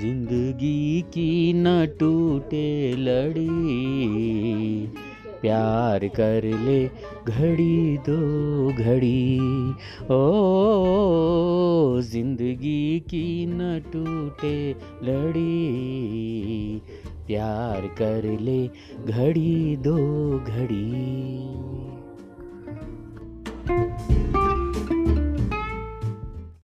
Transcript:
ज़िंदगी की न टूटे लड़ी। प्यार कर ले घड़ी दो घड़ी। ओ, ज़िंदगी की न टूटे लड़ी। प्यार कर ले घड़ी दो घड़ी।